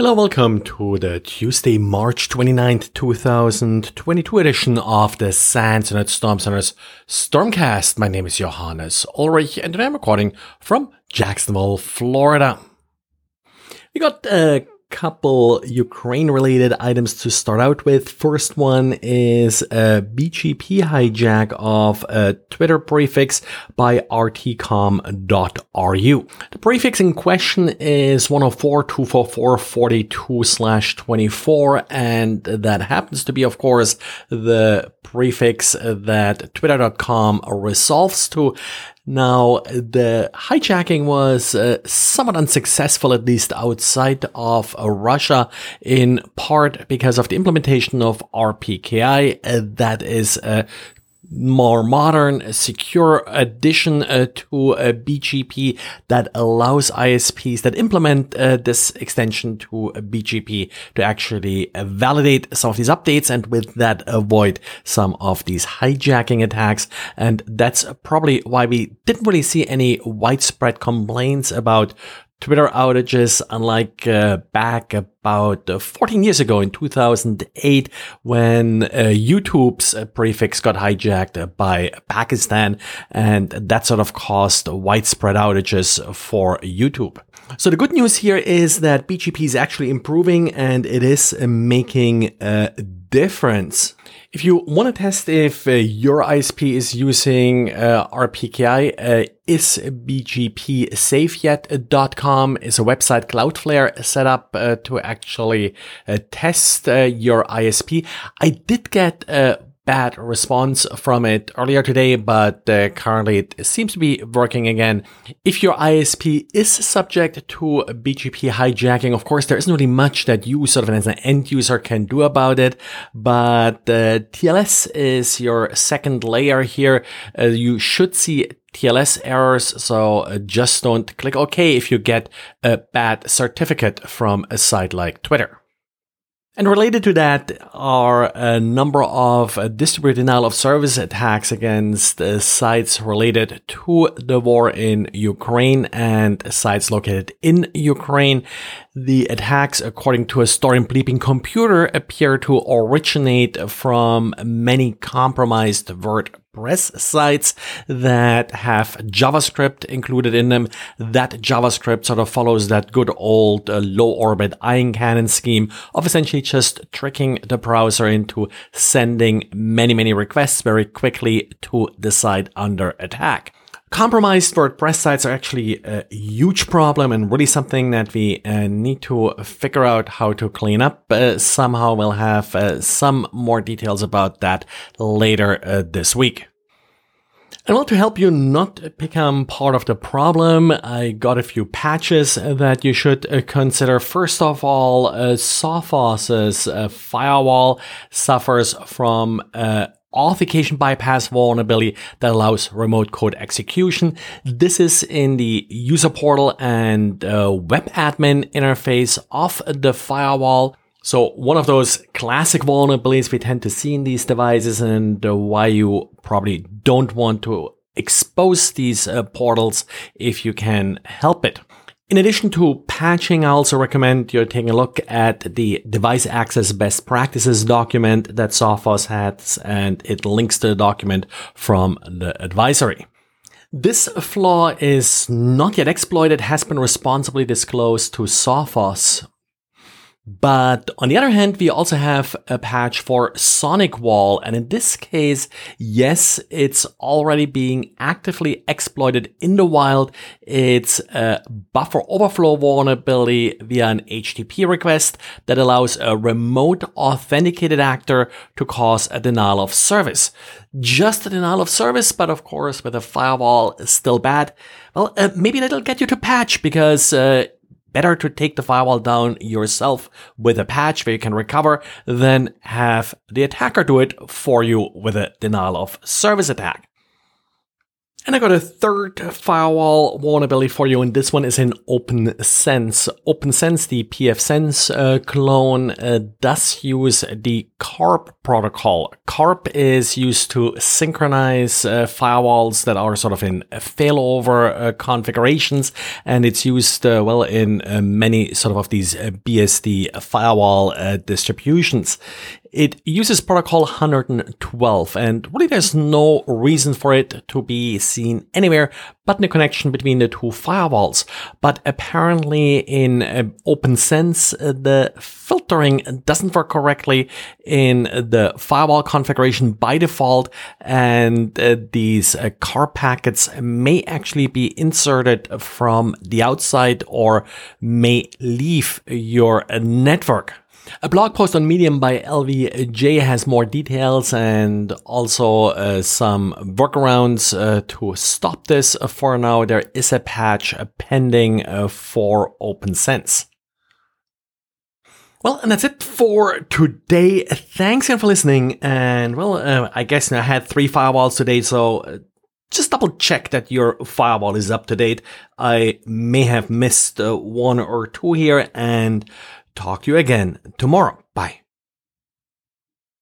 Hello, welcome to the Tuesday, March 29th, 2022 edition of the SANS Internet Storm Center's Stormcast. My name is Johannes Ulrich and I'm recording from Jacksonville, Florida. We got a couple Ukraine related items to start out with. First one is a BGP hijack of a Twitter prefix by RTComm.ru. The prefix in question is 104.244.42 slash 24 and that happens to be of course the prefix that twitter.com resolves to now, the hijacking was uh, somewhat unsuccessful, at least outside of uh, Russia, in part because of the implementation of RPKI. Uh, that is uh, more modern, secure addition uh, to uh, BGP that allows ISPs that implement uh, this extension to BGP to actually uh, validate some of these updates and with that avoid some of these hijacking attacks. And that's probably why we didn't really see any widespread complaints about Twitter outages, unlike uh, back about uh, 14 years ago in 2008 when uh, YouTube's uh, prefix got hijacked by Pakistan, and that sort of caused widespread outages for YouTube. So the good news here is that BGP is actually improving and it is making a difference. If you want to test if uh, your ISP is using uh, RPKI, uh, is bgpsafeyet.com is a website Cloudflare set up uh, to actually uh, test uh, your ISP. I did get bad response from it earlier today, but uh, currently it seems to be working again. If your ISP is subject to BGP hijacking, of course, there isn't really much that you sort of as an end user can do about it, but uh, TLS is your second layer here. Uh, you should see TLS errors, so uh, just don't click OK if you get a bad certificate from a site like Twitter. And related to that are a number of uh, distributed denial of service attacks against uh, sites related to the war in Ukraine and sites located in Ukraine. The attacks, according to a story in Bleeping Computer, appear to originate from many compromised WordPress sites that have JavaScript included in them. That JavaScript sort of follows that good old uh, low orbit ion cannon scheme of essentially just tricking the browser into sending many, many requests very quickly to the site under attack. Compromised WordPress sites are actually a huge problem and really something that we uh, need to figure out how to clean up. Uh, somehow we'll have uh, some more details about that later uh, this week. And well, to help you not become part of the problem, I got a few patches that you should uh, consider. First of all, uh, Sophos's uh, firewall suffers from authentication bypass vulnerability that allows remote code execution. This is in the user portal and uh, web admin interface of the firewall. So one of those classic vulnerabilities we tend to see in these devices and uh, why you probably don't want to expose these uh, portals if you can help it. In addition to patching, I also recommend you're taking a look at the device access best practices document that Sophos has, and it links to the document from the advisory. This flaw is not yet exploited, has been responsibly disclosed to Sophos but on the other hand, we also have a patch for SonicWall. And in this case, yes, it's already being actively exploited in the wild. It's a buffer overflow vulnerability via an HTTP request that allows a remote authenticated actor to cause a denial of service. Just a denial of service, but of course, with a firewall, still bad. Well, uh, maybe that'll get you to patch because uh, better to take the firewall down yourself with a patch where you can recover than have the attacker do it for you with a denial of service attack. And I got a third firewall vulnerability for you, and this one is in OPNsense. OPNsense, the pfSense uh, clone, uh, does use the CARP protocol. CARP is used to synchronize uh, firewalls that are sort of in failover uh, configurations, and it's used uh, well in uh, many sort of of these BSD firewall distributions. It uses protocol 112 and really there's no reason for it to be seen anywhere but in the connection between the two firewalls. But apparently in uh, OPNsense, uh, the filtering doesn't work correctly in the firewall configuration by default. And uh, these uh, CARP packets may actually be inserted from the outside or may leave your network. A blog post on Medium by LVJ has more details and also uh, some workarounds uh, to stop this. For now, there is a patch pending uh, for OPNsense. Well, and that's it for today. Thanks again for listening. And well, uh, I guess I had three firewalls today, so uh, just double check that your firewall is up to date. I may have missed uh, one or two here and talk to you again tomorrow. Bye.